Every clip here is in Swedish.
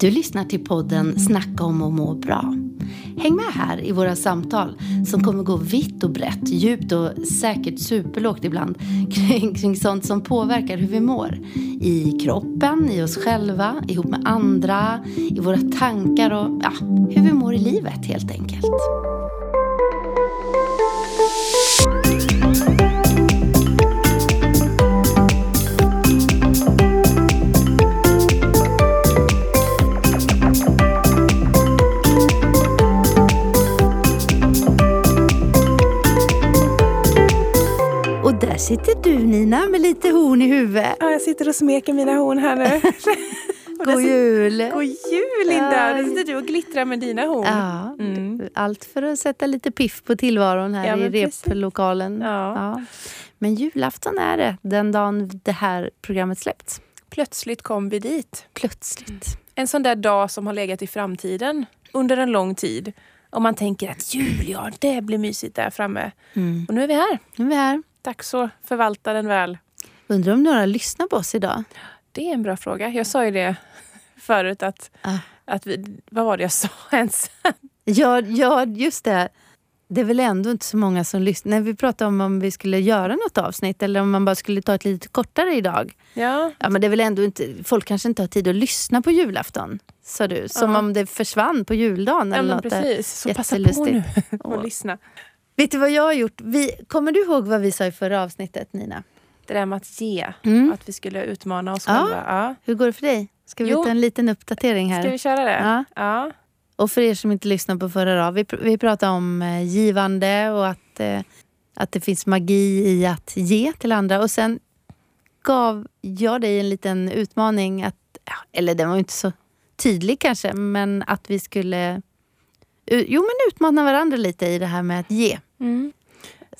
Du lyssnar till podden Snacka om att må bra. Häng med här i våra samtal som kommer gå vitt och brett, djupt och säkert superlågt ibland kring, kring sånt som påverkar hur vi mår. I kroppen, i oss själva, ihop med andra, i våra tankar och ja, hur vi mår i livet helt enkelt. Sitter du Nina med lite horn i huvudet. Ja, jag sitter och smeker mina horn här nu. God jul! God jul Linda! Ja. Sitter du och glittrar med dina horn. Ja, Mm. allt för att sätta lite piff på tillvaron här Ja, i replokalen. Ja. Men julafton är det, den dagen det här programmet släppts. Plötsligt kom vi dit. Plötsligt. En sån där dag som har legat i framtiden under en lång tid. Och man tänker att jul, ja det blir mysigt där framme. Mm. Och nu är vi här. Nu är vi här. Dags att förvalta den väl. Undrar om några lyssnar på oss idag? Det är en bra fråga. Jag sa ju det förut att, Ah. att vi, vad var det jag sa ens? Ja, ja, just det. Det är väl ändå inte så många som lyssnar. När vi pratade om om vi skulle göra något avsnitt eller om man bara skulle ta ett lite kortare idag. Ja, Ja, men det är väl ändå inte, folk kanske inte har tid att lyssna på julafton, sa du. Som Ja. om det försvann på juldagen. ja eller men något precis. Så passa på nu och Åh. lyssna. Vet du vad jag har gjort? Vi, kommer du ihåg vad vi sa i förra avsnittet, Nina? Det där med att ge. Mm. Att vi skulle utmana oss Ja. själva. Ja. Hur går det för dig? Ska vi Jo. ta en liten uppdatering här? Ska vi köra det? Ja. ja. Och för er som inte lyssnade på förra då, vi, pr- vi pratade om eh, givande och att, eh, att det finns magi i att ge till andra. Och sen gav jag dig en liten utmaning, att, eller den var inte så tydlig kanske, men att vi skulle jo, men utmana varandra lite i det här med att ge. Mm.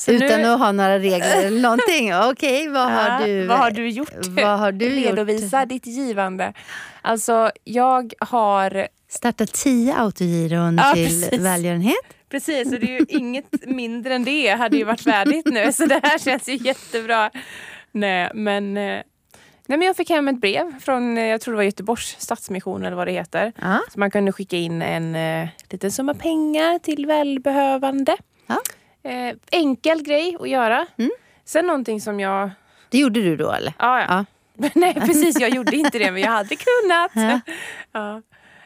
Utan nu- att ha några regler eller någonting. Okej, vad, Ja, har du, vad har du gjort? vad har du gjort? Redovisa ditt givande. Alltså, jag har... Starta tio autogiron Ja, till precis. välgörenhet. Precis, och det är ju inget mindre än det hade ju varit färdigt nu. Så det här känns ju jättebra. Nej, men... eh, Nej, men jag fick hem ett brev från, eh, jag tror det var Göteborgs Stadsmission eller vad det heter. Ja. Så man kunde skicka in en eh, liten summa pengar till välbehövande. Ja. Eh, enkel grej att göra. Mm. Sen någonting som jag... Det gjorde du då eller? Ja, ja. Nej precis, jag gjorde inte det men jag hade kunnat. Ja. Ja.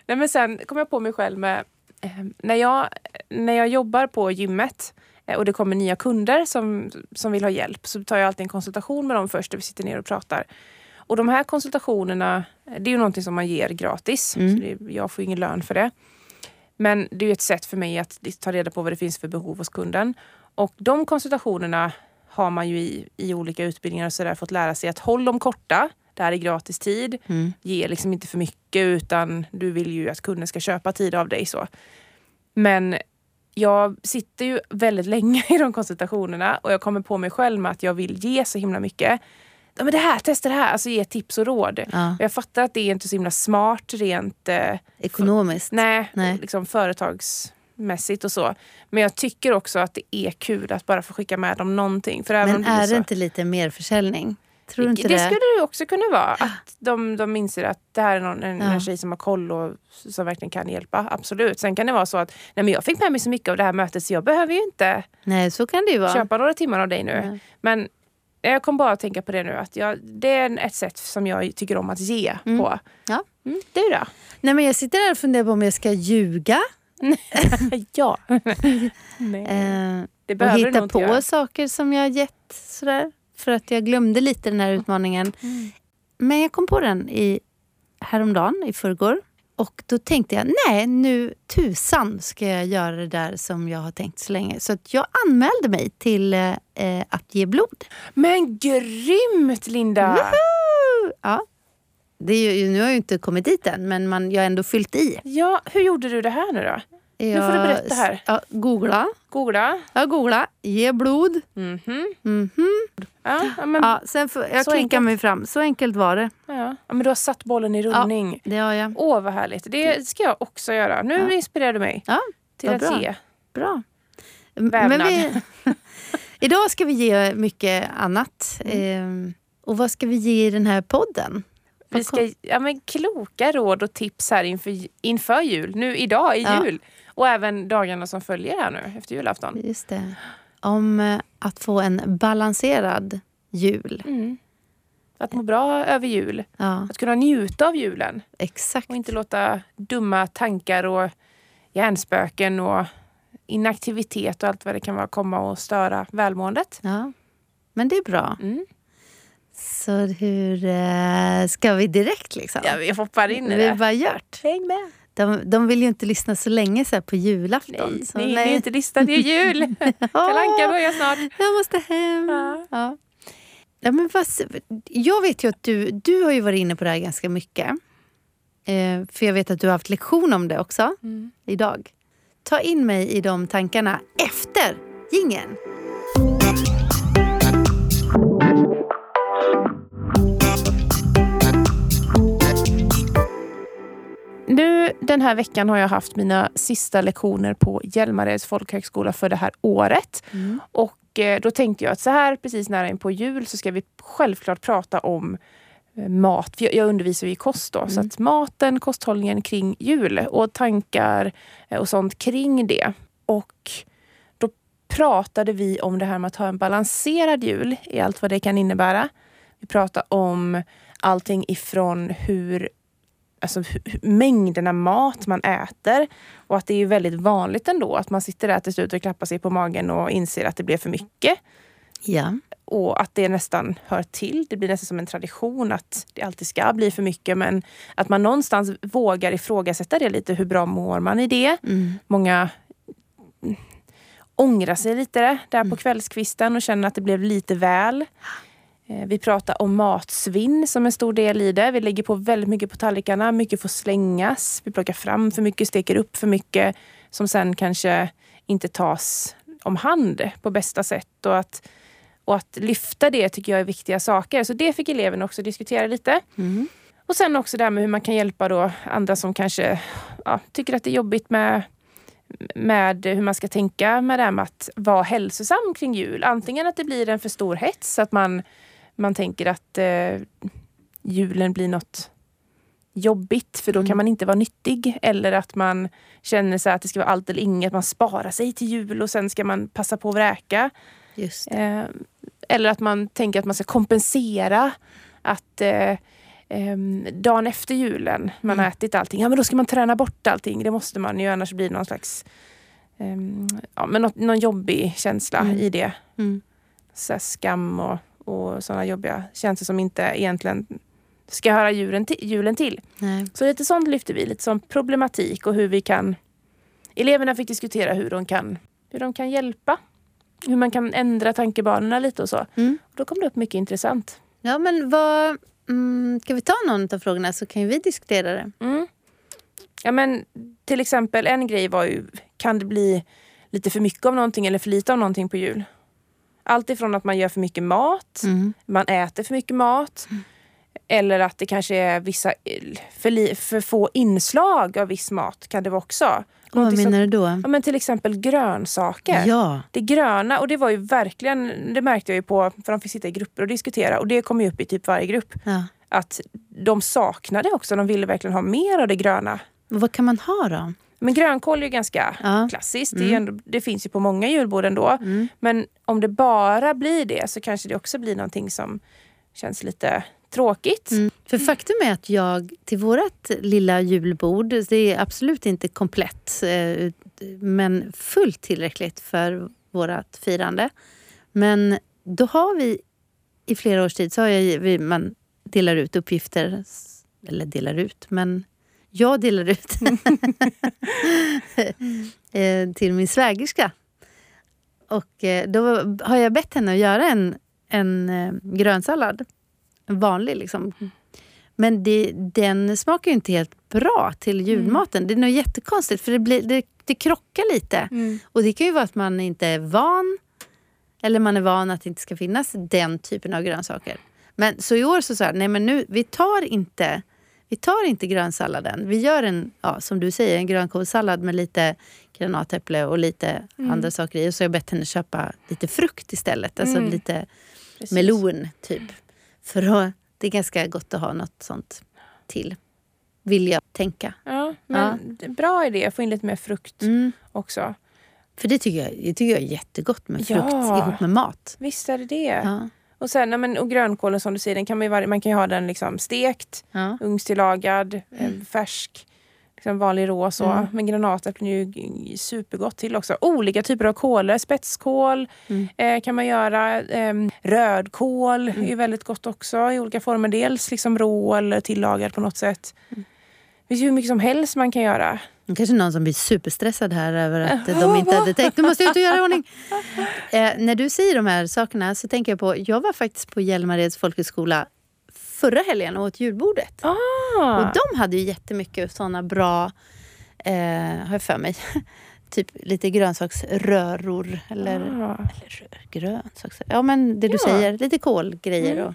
Nej, men sen kom jag på mig själv med... Eh, när, jag, när jag jobbar på gymmet eh, och det kommer nya kunder som, som vill ha hjälp så tar jag alltid en konsultation med dem först där vi sitter ner och pratar. Och de här konsultationerna, det är ju någonting som man ger gratis. Mm. Så det, jag får ingen lön för det. Men det är ett sätt för mig att ta reda på vad det finns för behov hos kunden. Och de konsultationerna har man ju i, i olika utbildningar och så fått lära sig att håll dem korta. Det här är gratis tid. Mm. Ge liksom inte för mycket utan du vill ju att kunden ska köpa tid av dig. så. Men jag sitter ju väldigt länge i de konsultationerna och jag kommer på mig själv med att jag vill ge så himla mycket. Ja, men det här, testa det här, alltså ge tips och råd. Ja. Jag fattar att det är inte så himla smart rent eh, Ekonomiskt. Nej, Nej. Liksom företagsmässigt och så. Men jag tycker också att det är kul att bara få skicka med dem någonting. För Men det är så, det inte lite mer försäljning? Tror inte det det? skulle det också kunna vara. Att de, de inser att det här är någon, en, Ja. en tjej som har koll och som verkligen kan hjälpa. Absolut. Sen kan det vara så att nej, men jag fick med mig så mycket av det här mötet så jag behöver ju inte Nej, så kan det vara. köpa några timmar av dig nu. Nej. Men jag kom bara att tänka på det nu. Att jag, det är ett sätt som jag tycker om att ge Mm. på. Ja. Mm, du då? Nej, men jag sitter här och funderar på om jag ska ljuga. ja. nej. Eh, Det och behöver du hitta på göra. saker som jag gett. Sådär, för att jag glömde lite den här utmaningen. Mm. Men jag kom på den i, häromdagen, i förrgår. Och då tänkte jag, nej nu tusan ska jag göra det där som jag har tänkt så länge. Så att jag anmälde mig till eh, att ge blod. Men grymt Linda! Woho! Ja. Det är ju, nu har jag ju inte kommit dit än, men man, jag har ändå fyllt i. Ja, hur gjorde du det här nu då? Jag, får du berätta här. Ja, googla. Googla. Jag googla. Ge blod. Mhm. Mhm. Ja, ja, men, Ja, sen jag klickar enkelt. mig fram. Så enkelt var det. ja. ja, men du har satt bollen i rullning. Det har jag. Åh, vad härligt. Det ska jag också göra. Nu Ja. inspirerar du mig Ja, till att bra. ge. Bra. Vävnad. Men vi, idag ska vi ge mycket annat. Mm. Eh, och vad ska vi ge i den här podden? vi ska, ja, men kloka råd och tips här inför, inför jul. Nu idag i Ja. jul. Och även dagarna som följer här nu efter julafton. Just det. Om eh, att få en balanserad jul. Mm. Att må bra över jul. Ja, Att kunna njuta av julen. exakt. Och inte låta dumma tankar och hjärnspöken och inaktivitet och allt vad det kan vara komma och störa välmåendet. Ja. Men det är bra. Mm. Så hur eh, ska vi direkt liksom? Ja, vi hoppar in i vi det. bara gjort. Häng med! De, de vill ju inte lyssna så länge så på julafton. Nej, så hinner ju inte lyssna, det är jul! Kalle Anka börjar snart. Jag måste hem. Ja. Ja. Ja, men vad, jag vet ju att du, du har ju varit inne på det här ganska mycket. Eh, för jag vet att du har haft lektion om det också Mm. idag. Ta in mig i de tankarna efter jingeln. Nu den här veckan har jag haft mina sista lektioner på Hjälmareds folkhögskola för det här året. Och eh, då tänkte jag att så här precis nära in på jul så ska vi självklart prata om eh, mat. För jag, undervisar ju i kost då. Så att maten, kosthållningen kring jul och tankar eh, och sånt kring det. Och då pratade vi om det här med att ha en balanserad jul i allt vad det kan innebära. Vi pratade om allting ifrån hur alltså, mängderna mat man äter. Och att det är väldigt vanligt ändå att man sitter där till slut och klappar sig på magen och inser att det blev för mycket. Ja. Och att det nästan hör till. Det blir nästan som en tradition att det alltid ska bli för mycket. Men att man någonstans vågar ifrågasätta det lite. Hur bra mår man i det? Mm. Många mm, ångrar sig lite där på kvällskvisten och känner att det blev lite väl. Eh, Vi pratar om matsvinn som en stor del i det. Vi lägger på väldigt mycket på tallrikarna. Mycket får slängas. Vi plockar fram för mycket, steker upp för mycket som sen kanske inte tas om hand på bästa sätt. Och att, och att lyfta det tycker jag är viktiga saker. Så det fick eleverna också diskutera lite. Mm. Och sen också det här med hur man kan hjälpa då andra som kanske ja, tycker att det är jobbigt med, med hur man ska tänka med det här med att vara hälsosam kring jul. Antingen att det blir en för stor hets, att man, man tänker att eh, julen blir något jobbigt för då Mm. kan man inte vara nyttig. Eller att man känner sig att det ska vara allt eller inget, man sparar sig till jul och sen ska man passa på att vräka. Eh, eller att man tänker att man ska kompensera. Att eh, ehm, dagen efter julen, man har ätit allting, ja men då ska man träna bort allting. Det måste man ju, annars blir det någon slags ja, men något, någon jobbig känsla Mm. i det. Mm. Så skam och, och sådana jobbiga känslor som inte egentligen ska höra julen till. Julen till. Nej. Så lite sånt lyfter vi, lite som problematik och hur vi kan... Eleverna fick diskutera hur de kan, hur de kan hjälpa. Hur man kan ändra tankebanorna lite och så. Mm. Då kom det upp mycket intressant. Ja, men vad... Mm, vi ta någon av frågorna så kan vi diskutera det. Mm. Ja, men till exempel en grej var ju, kan det bli lite för mycket av någonting eller för lite av någonting på jul? Allt ifrån att man gör för mycket mat, Mm. man äter för mycket mat. Eller att det kanske är vissa för, för få inslag av viss mat kan det vara också. Vad som- menar du då? Ja, men till exempel grönsaker. Ja. Det gröna, och det var ju verkligen, det märkte jag ju på, för de fick sitta i grupper och diskutera och det kom ju upp i typ varje grupp. ja. Att de saknade också, de ville verkligen ha mer av det gröna. Vad kan man ha då? Men grönkål är ju ganska Ja. klassiskt, det, är ju ändå, det finns ju på många julbord ändå. Mm. Men om det bara blir det så kanske det också blir någonting som känns lite tråkigt. Mm. För faktum är att jag till vårt lilla julbord, det är absolut inte komplett eh, men fullt tillräckligt för vårt firande. Men då har vi i flera års tid så har jag, man delar ut uppgifter, eller delar ut, men jag delar ut eh, till min svägerska. Och eh, då har jag bett henne att göra en, en eh, grönsallad. En vanlig liksom. Men det, den smakar ju inte helt bra till julmaten. Det är nog jättekonstigt för det, blir, det, det krockar lite. Mm. Och det kan ju vara att man inte är van. Eller man är van att det inte ska finnas den typen av grönsaker. Men så i år så sa jag, nej men nu, vi tar inte vi tar inte grönsalladen. Vi gör en, ja, som du säger, en grönkålssallad med lite granatäpple och lite andra saker i. Och så har jag bett henne köpa lite frukt istället. Alltså Mm. lite Precis. melon typ. För att det är ganska gott att ha något sånt till. Vill jag tänka. Ja, men bra idé. Få in lite mer frukt Mm. också. För det tycker, jag, det tycker jag är jättegott med frukt Ja. ihop med mat. Visst är det det. Ja. Och, sen, men, och grönkålen som du säger, den kan man, ju, man kan ju ha den liksom stekt, Ja. ugnstillagad, eh, färsk, liksom vanlig rå så. Mm. Men granatäpplen är ju supergott till också. Olika typer av kålor, spetskål Mm. eh, kan man göra. Eh, rödkål är ju väldigt gott också i olika former. Dels liksom rå eller tillagad på något sätt. Mm. Det finns ju hur mycket som helst man kan göra. Kanske någon som blir superstressad här över att de inte hade tänkt. Nu måste jag ut och göra ordning. Eh, när du säger de här sakerna så tänker jag på, jag var faktiskt på Hjälmareds folkhögskola förra helgen och åt julbordet. Ah. Och de hade ju jättemycket såna bra, eh, har jag för mig, typ lite grönsaksröror. Eller, Ah. eller rör, grönsaks... Ja men det du Ja. säger, lite kolgrejer Mm. och,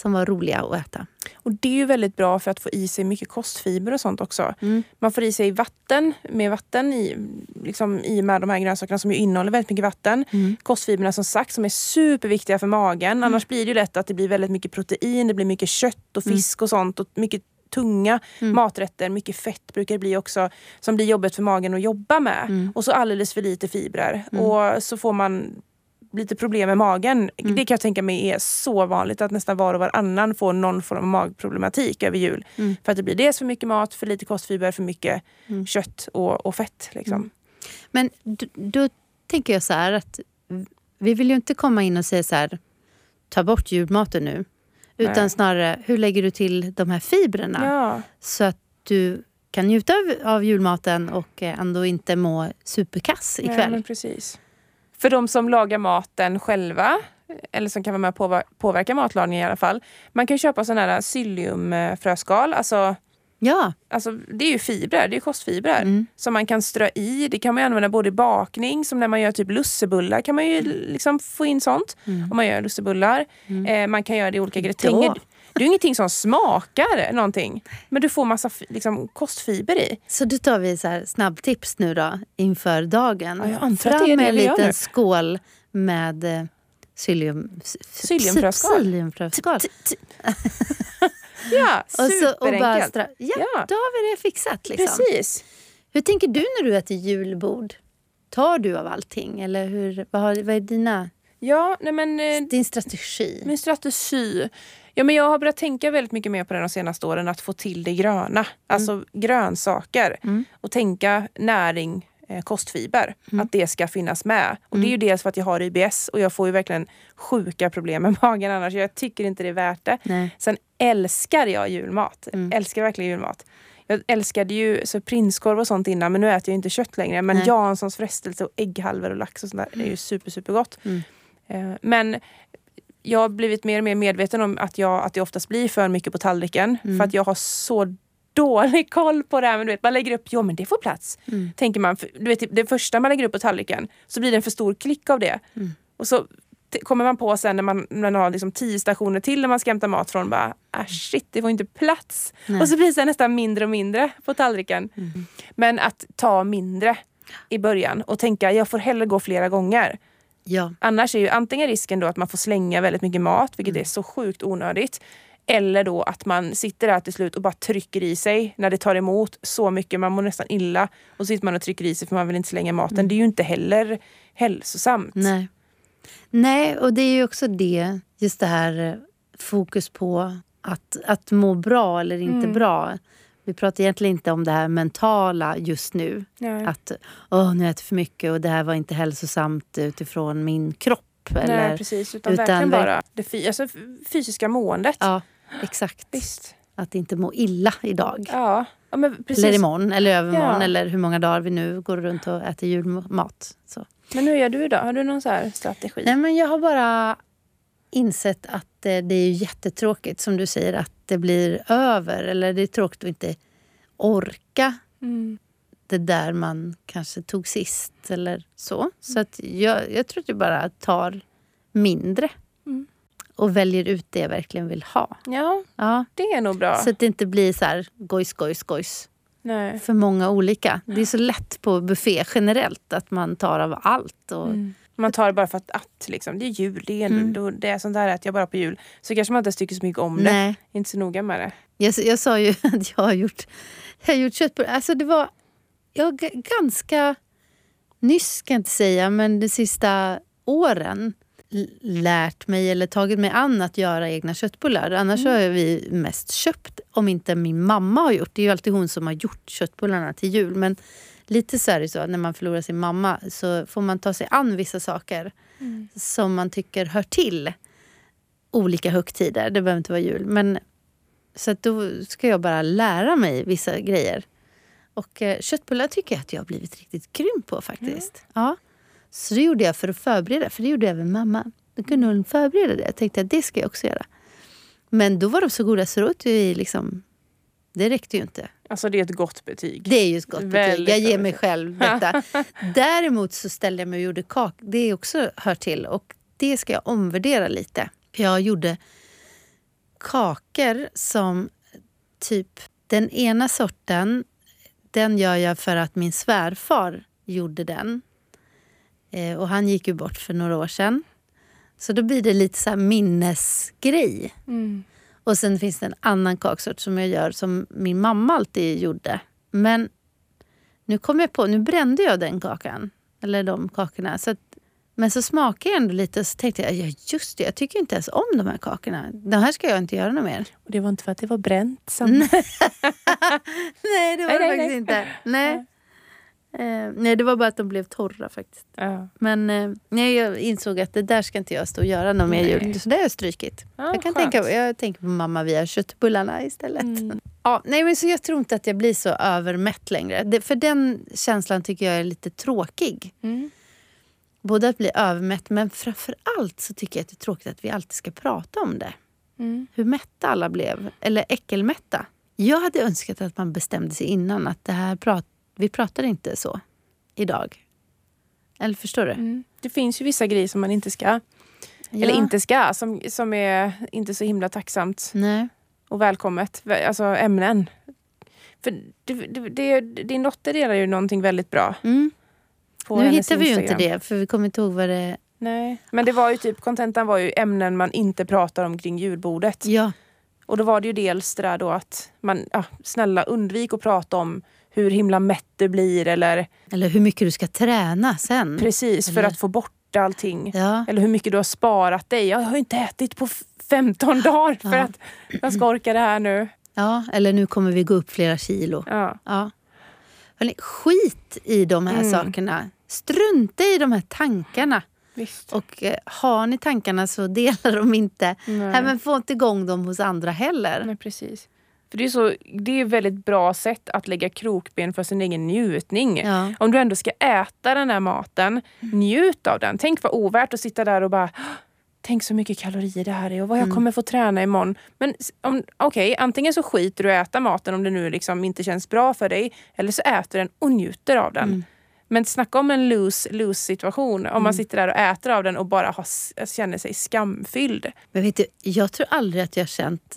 som var roliga att äta. Och det är ju väldigt bra för att få i sig mycket kostfiber och sånt också. Mm. Man får i sig vatten, med vatten i, liksom, i och med de här grönsakerna som ju innehåller väldigt mycket vatten. Mm. Kostfiberna som sagt som är superviktiga för magen. Annars blir det ju lätt att det blir väldigt mycket protein, det blir mycket kött och fisk och sånt och mycket tunga Mm. maträtter. Mycket fett brukar det bli också som blir jobbigt för magen att jobba med. Mm. Och så alldeles för lite fibrer. Och så får man lite problem med magen. Mm. Det kan jag tänka mig är så vanligt att nästan var och varannan får någon form av magproblematik över jul. Mm. För att det blir dels för mycket mat, för lite kostfiber, för mycket Mm. kött och, och fett. Liksom. Men d- då tänker jag så här att vi vill ju inte komma in och säga så här, ta bort julmaten nu. Utan Nej. snarare, hur lägger du till de här fibrerna? Ja. Så att du kan njuta av, av julmaten och eh, ändå inte må superkass ikväll. men precis. För de som lagar maten själva, eller som kan vara med och påver- påverka matlagningen i alla fall. Man kan köpa sådana här psylliumfröskal. Alltså, Ja, alltså, det är ju fibrer, det är kostfibrer. Mm. Som man kan strö i. Det kan man använda både i bakning, som när man gör typ lussebullar kan man ju liksom få in sånt. Om man gör lussebullar. Eh, man kan göra det i olika gratänger. Då. Det är ingenting som smakar någonting. Men du får massa liksom, kostfiber i. så då tar vi så här snabbtips nu då inför dagen. Ja, jag antar Fram det är med det en vi gör liten nu. skål med eh, psyllium, Psylliumfröskal. psylliumfröskal. Ja, och superenkelt. Ja. då har vi det fixat. Liksom. Precis. Hur tänker du när du äter julbord? Tar du av allting? Eller hur, vad, har, vad är dina, Ja, nej men... Eh, din strategi? Min strategi? Ja, men jag har börjat tänka väldigt mycket mer på det de senaste åren. Att få till det gröna. Alltså grönsaker. Mm. Och tänka näring, eh, kostfiber. Att det ska finnas med. Och Det är ju dels för att jag har IBS och jag får ju verkligen sjuka problem med magen annars. Jag tycker inte det är värt det. Nej. Sen älskar jag julmat. Mm. Älskar verkligen julmat. Jag älskade ju så prinskorv och sånt innan men nu äter jag inte kött längre. Men Nej. Janssons frestelse och ägghalvor och lax och sånt där är ju super, super gott. Mm. Eh, Men jag har blivit mer och mer medveten om att, jag, att det oftast blir för mycket på tallriken. Mm. För att jag har så dålig koll på det här. Men du vet, man lägger upp, jo men det får plats. Mm. Tänker man, du vet, det första man lägger upp på tallriken så blir det en för stor klick av det. Mm. Och så kommer man på sen när man, när man har liksom tio stationer till när man ska hämta mat från. Bara, ah, shit, det får inte plats. Nej. Och så blir det nästan mindre och mindre på tallriken. Mm. Men att ta mindre i början och tänka jag får hellre gå flera gånger. Ja. Annars är ju antingen risken då att man får slänga väldigt mycket mat, vilket Mm. är så sjukt onödigt. Eller då att man sitter där till slut och bara trycker i sig när det tar emot så mycket. Man mår nästan illa. Och så sitter man och trycker i sig för man vill inte slänga maten. Det är ju inte heller hälsosamt. Mm. Nej. Nej, och det är ju också det, just det här eh, fokus på att, att må bra eller inte Mm. bra. Vi pratar egentligen inte om det här mentala just nu. Nej. Att Åh, nu äter jag för mycket och det här var inte hälsosamt utifrån min kropp. Eller, Nej precis, utan, utan verkligen verk- bara det alltså, fysiska måendet. Ja, exakt. Visst. Att inte må illa idag. Ja, ja men precis. Eller imorgon, eller övermorgon, Ja. eller hur många dagar vi nu går runt och äter julmat. Så. Men hur gör du då? Har du någon så här strategi? Nej, men jag har bara insett att eh, det är jättetråkigt, som du säger, att det blir över. Eller det är tråkigt att inte orka Mm. det där man kanske tog sist eller så. Så att jag, jag tror att jag bara tar mindre. Mm. Och väljer ut det jag verkligen vill ha. Ja, Ja. det är nog bra. Så att det inte blir så här gojs, gojs, gojs. Nej. För många olika. Det är så lätt på buffé generellt att man tar av allt. Och Mm. Man tar det bara för att, att liksom, det är jul, det är, Mm. det är sånt där att jag bara på jul. Så kanske man inte tycker så mycket om det. Nej. Inte så noga med det. Jag, jag sa ju att jag har gjort, jag har gjort köttbullar. Alltså det var jag, ganska nyss kan jag inte säga, men de sista åren lärt mig eller tagit mig an att göra egna köttbullar. Annars har vi mest köpt, om inte min mamma har gjort. Det är ju alltid hon som har gjort köttbullarna till jul. Men lite så är det så när man förlorar sin mamma så får man ta sig an vissa saker som man tycker hör till olika högtider. Det behöver inte vara jul. Men så att då ska jag bara lära mig vissa grejer. Och eh, köttbullar tycker jag att jag har blivit riktigt grym på faktiskt. Ja. Så det gjorde jag för att förbereda, för det gjorde även mamma. Då kunde hon förbereda det. Jag tänkte att det ska jag också göra. Men då var de så goda så åt vi liksom... Det räckte ju inte. Alltså det är ett gott betyg. Det är ju ett gott betyg. Väldigt Jag ger mig själv detta. Däremot så ställde jag mig och gjorde kak. Det är också hör till. Och det ska jag omvärdera lite. Jag gjorde kakor som typ... Den ena sorten, den gör jag för att min svärfar gjorde den. Eh, och han gick ju bort för några år sedan. Så då blir det lite så minnesgrej. Mm. Och sen finns det en annan kaksort som jag gör som min mamma alltid gjorde. Men nu kom jag på, nu brände jag den kakan. Eller de kakorna. Så att, men så smakade jag ändå lite och så tänkte jag, ja just det, jag tycker inte ens om de här kakorna. De här ska jag inte göra något mer. Och det var inte för att det var bränt. Som... Nej, det var Nej, det nej, faktiskt nej. inte. Nej. Eh, nej, det var bara att de blev torra faktiskt. Ja. Men eh, nej, jag insåg att det där ska inte jag stå och göra någon mer jul. Så det har jag strykit. Ja, jag, kan skönt. tänka, jag tänker på mamma via köttbullarna istället. Mm. Ja, nej, men så jag tror inte att jag blir så övermätt längre. Det, för den känslan tycker jag är lite tråkig. Mm. Både att bli övermätt, men framför allt så tycker jag att det är tråkigt att vi alltid ska prata om det. Mm. Hur mätta alla blev. Eller äckelmätta. Jag hade önskat att man bestämde sig innan att det här prat, vi pratar inte så idag. Eller förstår du? Mm. Det finns ju vissa grejer som man inte ska, Ja. eller inte ska, som, som är inte så himla tacksamt Nej. och välkommet. Alltså ämnen. För det, det, det, din dotter delar ju någonting väldigt bra. Mm. Nu hittar vi ju inte det, för vi kommer inte ihåg vad det... Nej. Men det var ju typ, kontentan var ju ämnen man inte pratar om kring julbordet. Ja, Och då var det ju dels det där då att man, ja, snälla undvik att prata om hur himla mätt du blir eller eller hur mycket du ska träna sen. precis för Eller- att få bort allting. Ja. Eller hur mycket du har sparat dig. Jag har inte ätit på f- 15 dagar för Ja. att jag ska orka det här nu. ja, eller nu kommer vi gå upp flera kilo. Ja. Ja. Hörrni, skit i de här Mm. sakerna. Strunta i de här tankarna. Visst. Och eh, har ni tankarna så dela dem inte. Nej. Nej, men få inte igång dem hos andra heller. Nej, precis. För det är, så, det är ett väldigt bra sätt att lägga krokben för sin egen njutning. Ja. Om du ändå ska äta den här maten, njut av den. Tänk vad ovärt att sitta där och bara Tänk så mycket kalorier det här är och vad jag Mm. kommer få träna imorgon. Men okej, antingen så skiter du i att äta maten om det nu liksom inte känns bra för dig. Eller så äter du den och njuter av den. Mm. Men snacka om en lose-lose situation. Om man sitter där och äter av den och bara har, känner sig skamfylld. Men vet du, jag tror aldrig att jag känt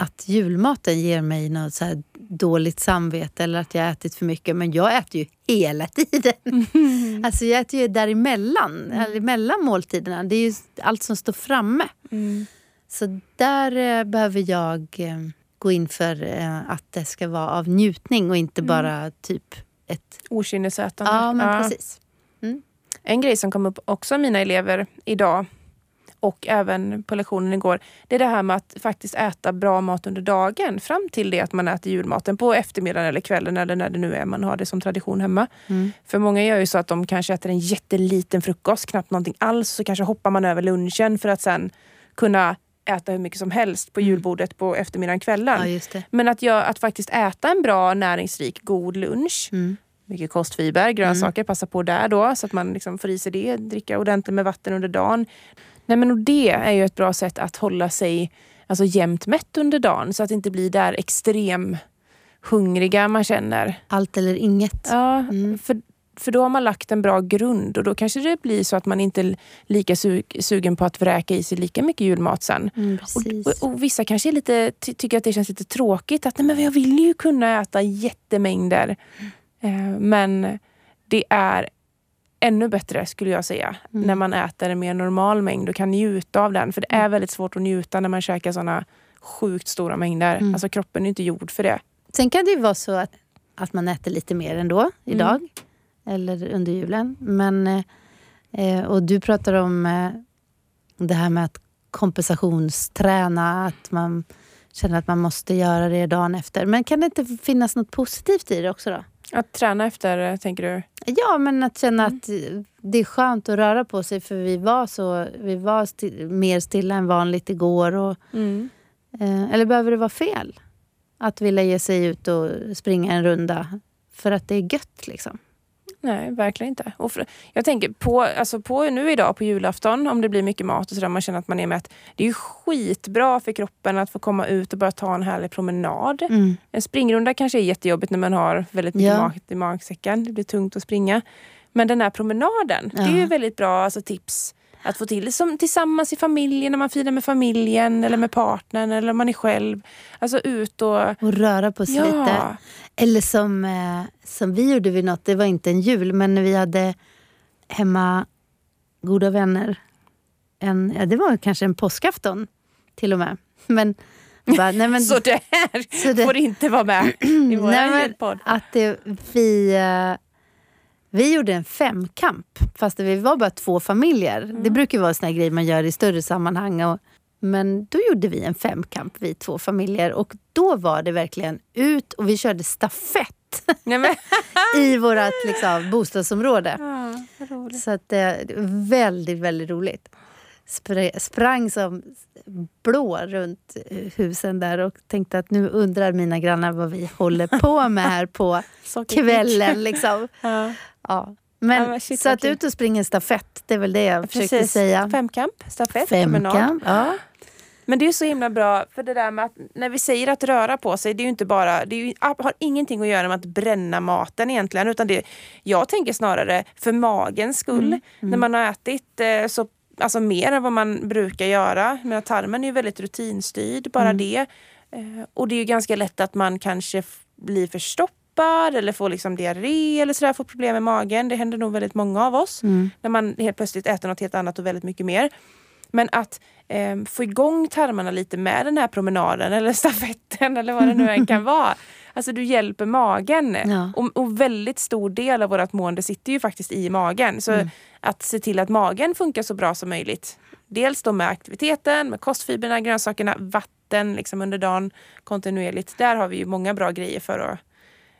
att julmaten ger mig något så dåligt samvete eller att jag har ätit för mycket. Men jag äter ju hela tiden. Alltså jag äter ju däremellan, eller mellan måltiderna. Det är ju allt som står framme. Så där eh, behöver jag eh, gå in för eh, att det ska vara av njutning och inte bara typ ett... Okynnesätande. Ja, men Ja. precis. En grej som kom upp också av mina elever idag och även på lektionen igår. Det är det här med att faktiskt äta bra mat under dagen fram till det att man äter julmaten på eftermiddagen eller kvällen eller när det nu är man har det som tradition hemma. Mm. För många gör ju så att de kanske äter en jätteliten frukost, knappt någonting alls. Så kanske hoppar man över lunchen för att sen kunna äta hur mycket som helst på julbordet på eftermiddagen, kvällen. Ja. Men att, göra, att faktiskt äta en bra, näringsrik, god lunch. Mm. Mycket kostfiber, grönsaker, passa på där då så att man liksom får i sig det. Dricka ordentligt med vatten under dagen. Nej, men och det är ju ett bra sätt att hålla sig alltså, jämnt mätt under dagen så att det inte blir där extrem hungriga man känner. Allt eller inget. Ja, Mm. för, för då har man lagt en bra grund och då kanske det blir så att man inte är lika su- sugen på att vräka i sig lika mycket julmat sen. Mm. Och, och, och vissa kanske lite, ty, tycker att det känns lite tråkigt. Att nej, men jag vill ju kunna äta jättemängder. Eh, men det är ännu bättre skulle jag säga. Mm. När man äter en mer normal mängd och kan njuta av den. För det är Mm. väldigt svårt att njuta när man käkar såna sjukt stora mängder. Mm. Alltså kroppen är inte gjord för det. Sen kan det ju vara så att, att man äter lite mer ändå idag. Eller under julen. Men, eh, och du pratar om eh, det här med att kompensationsträna. Att man känner att man måste göra det dagen efter. Men kan det inte finnas något positivt i det också då? Att träna efter, tänker du? Ja, men att känna Mm. att det är skönt att röra på sig. För vi var, så, vi var sti- mer stilla än vanligt igår. Och, eh, eller behöver det vara fel? Att vilja ge sig ut och springa en runda för att det är gött liksom. Nej, verkligen inte. Och för, jag tänker på, alltså på nu idag på julafton, om det blir mycket mat och sådär, man känner att man är mätt. Det är ju skitbra för kroppen att få komma ut och bara ta en härlig promenad. Mm. En springrunda kanske är jättejobbigt när man har väldigt mycket Ja. mat i magsäcken. Det blir tungt att springa. Men den här promenaden, det är ju Ja. väldigt bra alltså, tips att få till. Som tillsammans i familjen, när man firar med familjen eller med partnern eller om man är själv. Alltså ut och... Och röra på sig lite. Ja, Eller som, eh, som vi gjorde vid något, det var inte en jul, men när vi hade hemma goda vänner. En, ja, det var kanske en påskafton till och med. Men, bara, nej, men, så det här så det- får inte vara med i vår julpodd. att det, vi, eh, vi gjorde en femkamp, fast vi var bara två familjer. Mm. Det brukar vara en sån här grej man gör i större sammanhang. Och, men då gjorde vi en femkamp, vi två familjer. Och då var det verkligen ut och vi körde stafett i vårt liksom, bostadsområde. ja. Så att det är väldigt, väldigt roligt. Spr- sprang som blå runt husen där och tänkte att nu undrar mina grannar vad vi håller på med här på kvällen. Liksom. Ja. Ja. Men, Ja, shit, så att ut och springa en stafett, det är väl det jag försökte Precis. säga. Femkamp, stafett. Femkamp, ja. Men det är så himla bra, för det där med att när vi säger att röra på sig, det är ju inte bara, det ju, har ingenting att göra med att bränna maten egentligen, utan det, jag tänker snarare för magens skull. När man har ätit eh, så alltså mer än vad man brukar göra. Men tarmen är ju väldigt rutinstyrd, bara det. Eh, och det är ju ganska lätt att man kanske blir förstoppad eller får liksom diarré eller sådär, får problem med magen. Det händer nog väldigt många av oss. Mm. När man helt plötsligt äter något helt annat och väldigt mycket mer. Men att eh, få igång tarmarna lite med den här promenaden eller stafetten eller vad det nu än kan vara. Alltså du hjälper magen. Ja. Och, och väldigt stor del av vårt mående sitter ju faktiskt i magen. Så Mm. att se till att magen funkar så bra som möjligt. Dels då med aktiviteten, med kostfibrerna, grönsakerna, vatten liksom under dagen kontinuerligt. Där har vi ju många bra grejer för att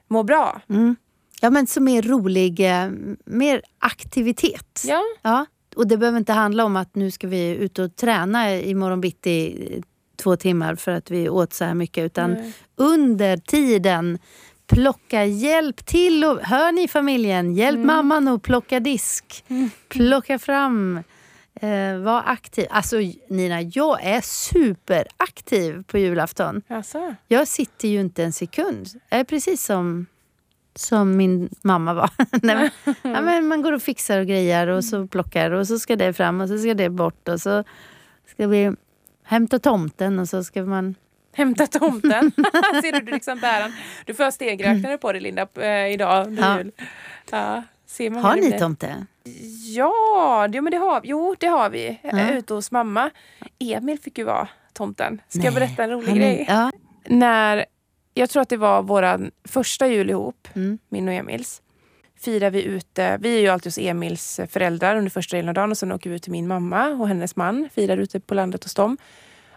må bra. Mm. ja, men som är rolig, eh, mer aktivitet. Ja, Ja, och det behöver inte handla om att nu ska vi ut och träna imorgon bitti två timmar för att vi åt så här mycket. Utan Nej. under tiden plocka hjälp till. Och, hör ni familjen? Hjälp Mm. mamman att plocka disk. Plocka fram. Eh, var aktiv. Alltså Nina, jag är superaktiv på julafton. Alltså. Jag sitter ju inte en sekund. Jag är precis som, som min mamma var. Nej, men, ja, men man går och fixar och grejer och så plockar och så ska det fram och så ska det bort och så ska vi hämta tomten och så ska man... Hämta tomten. Ser du, du liksom bäran. Du får ha stegräknare på dig Linda eh, idag under Ja. jul. Ja, ser man Har ni tomte? Ja, det, men det har, jo, det har vi. Ja. Ja. Ute hos mamma. Emil fick ju vara tomten. Ska jag Nej, berätta en rolig Han grej? Ja. När, jag tror att det var vår första jul ihop, Mm. min och Emils. Firar vi ute, vi är ju alltid hos Emils föräldrar under första delen av dagen och sen åker vi ut till min mamma och hennes man. Firar ute på landet hos dem.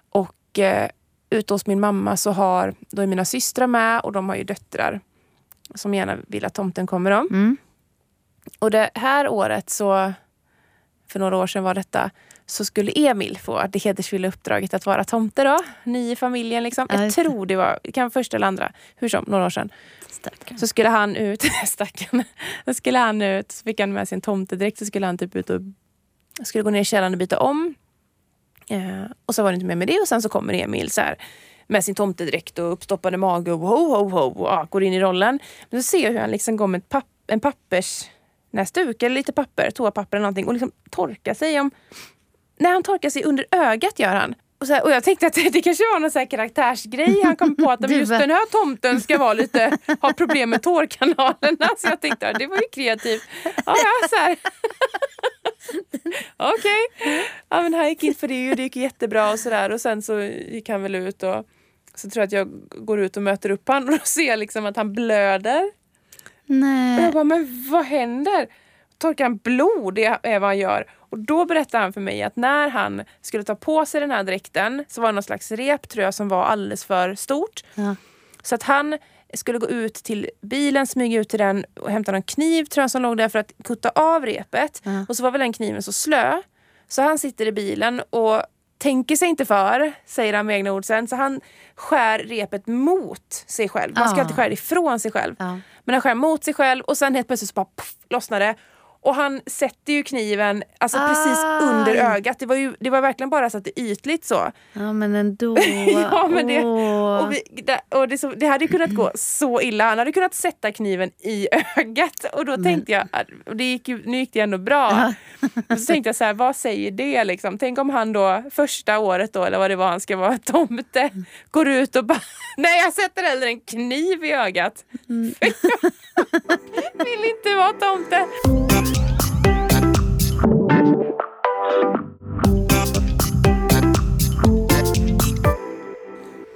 Och eh, ute hos min mamma så har, då är mina systrar med och de har ju döttrar som gärna vill att tomten kommer dem. Mm. Och det här året, så, för några år sedan var detta, så skulle Emil få det hedersfulla uppdraget att vara tomte då. Ny i familjen liksom. Ja, Jag tror det var, kan första eller andra, hur som, några år sedan. Stackarn. Så skulle han ut, stackarn, så skulle han ut, så fick han med sin tomtedräkt, så skulle han typ ut och skulle gå ner i källaren och byta om. Eh, och så var det inte mer med det och sen så kommer Emil så här med sin tomtedräkt och uppstoppade mage och ho, ho, ho, och ja, går in i rollen. Men så ser jag hur han liksom går med ett papp, en pappersnäsduk eller lite papper, toapapper eller någonting och liksom torkar sig. Om, när han torkar sig under ögat gör han. och, så här, och jag tänkte att det kanske var någon så här karaktärsgrej han kom på att men just den här tomten ska vara lite, ha problem med tårkanalerna. Så jag tänkte att det var ju kreativt. Ja, ja, så här. Okej. Ja, men han gick in för det och det gick jättebra och sådär. Och sen så gick han väl ut och så tror jag att jag går ut och möter upp honom och då ser jag liksom att han blöder. Och Nej. jag bara, men vad händer? Torkar han blod? Det är vad han gör. Och då berättar han för mig att när han skulle ta på sig den här dräkten så var det någon slags rep tror jag som var alldeles för stort. Ja. Så att han skulle gå ut till bilen, smyga ut till den och hämta någon kniv tror jag som låg där för att kutta av repet. Ja. Och så var väl den kniven så slö. Så han sitter i bilen och tänker sig inte för, säger han med egna ord sen. Så han skär repet mot sig själv. Man ska Ja. alltid skära ifrån sig själv. Ja. Men han skär mot sig själv och sen helt plötsligt så bara poff, lossnar det. Och han sätter ju kniven alltså precis Aj. under ögat. Det var, ju, det var verkligen bara så att det ytligt så. ja, men ändå. Ja, men det-. Och, vi, det, och det, så, det hade kunnat gå så illa. Han hade kunnat sätta kniven i ögat. Och då tänkte jag, och det gick ju, nu gick det ändå bra. Och så tänkte jag så här, vad säger det liksom? Tänk om han då första året då, eller vad det var han ska vara, tomte, går ut och bara, nej jag sätter hellre en kniv i ögat. Jag vill inte vara tomte.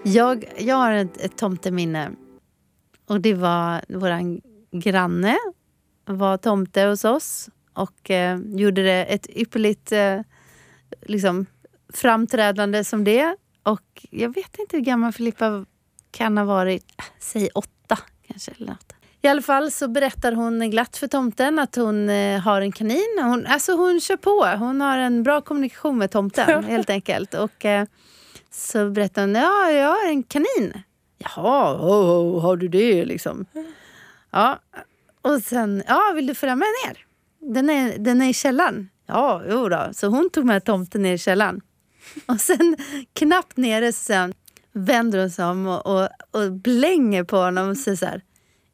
Jag, jag har ett, ett tomteminne. Och det var vår granne var tomte hos oss och eh, gjorde det ett ypperligt eh, liksom, framträdande som det. Och jag vet inte hur gammal Filippa kan ha varit. Säg åtta kanske. Eller något. I alla fall så berättar hon glatt för tomten att hon eh, har en kanin. Hon, alltså hon kör på. Hon har en bra kommunikation med tomten helt enkelt. Och eh, så berättar hon, ja jag har en kanin. Jaha, oh, oh, har du det liksom? Ja, och sen, ja vill du följa med ner? Den är, den är i källaren. Ja, jo då. Så hon tog med tomten ner i källaren. Och sen knappt nere sen vänder hon sig om och, och, och blänger på honom och säger så här.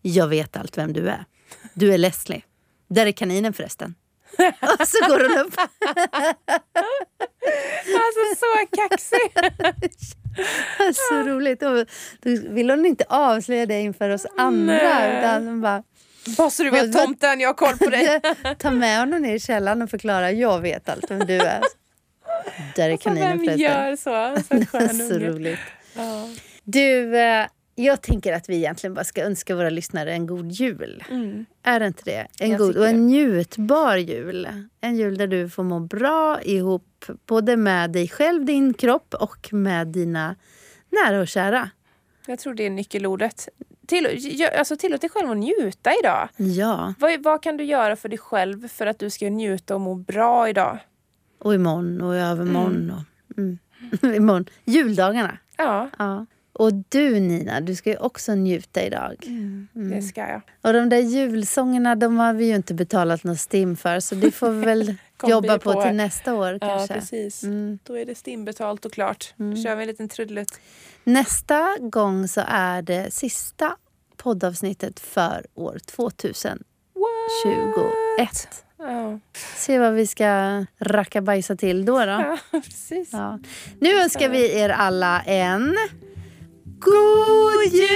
Jag vet allt vem du är. Du är Leslie. Där är kaninen förresten. Och så går hon upp. Alltså så kaxig. Så roligt. Och då vill hon inte avslöja det inför oss andra. Nej. Utan hon bara Bara så du vet tomten, jag har koll på dig. ta med honom ner i källaren och förklara. Jag vet allt vem du är. Där är Alltså, kaninen vem förresten. gör så? Så Så roligt. Ja. Du, eh, jag tänker att vi egentligen bara ska önska våra lyssnare en god jul. Mm. Är det inte det? En Jag god och en njutbar jul. En jul där du får må bra ihop både med dig själv, din kropp och med dina nära och kära. Jag tror det är nyckelordet. Till, alltså tillåt dig själv att njuta idag. Ja, Vad, vad kan du göra för dig själv för att du ska njuta och må bra idag? och imorgon och i övermorgon. Och, mm. imorgon. Juldagarna. Ja, Ja. Och du Nina, du ska ju också njuta idag. det ska jag. Och de där julsångerna de har vi ju inte betalat någon STIM för så det får vi väl jobba på, på. till nästa år Ja, kanske. precis. Mm. Då är det stimbetalt och klart. Då kör vi en liten trudelutt. Nästa gång så är det sista poddavsnittet för år 2021. What? Ja, Se vad vi ska rackabajsa till då. då. ja precis. Ja. Nu önskar vi er alla en Куди?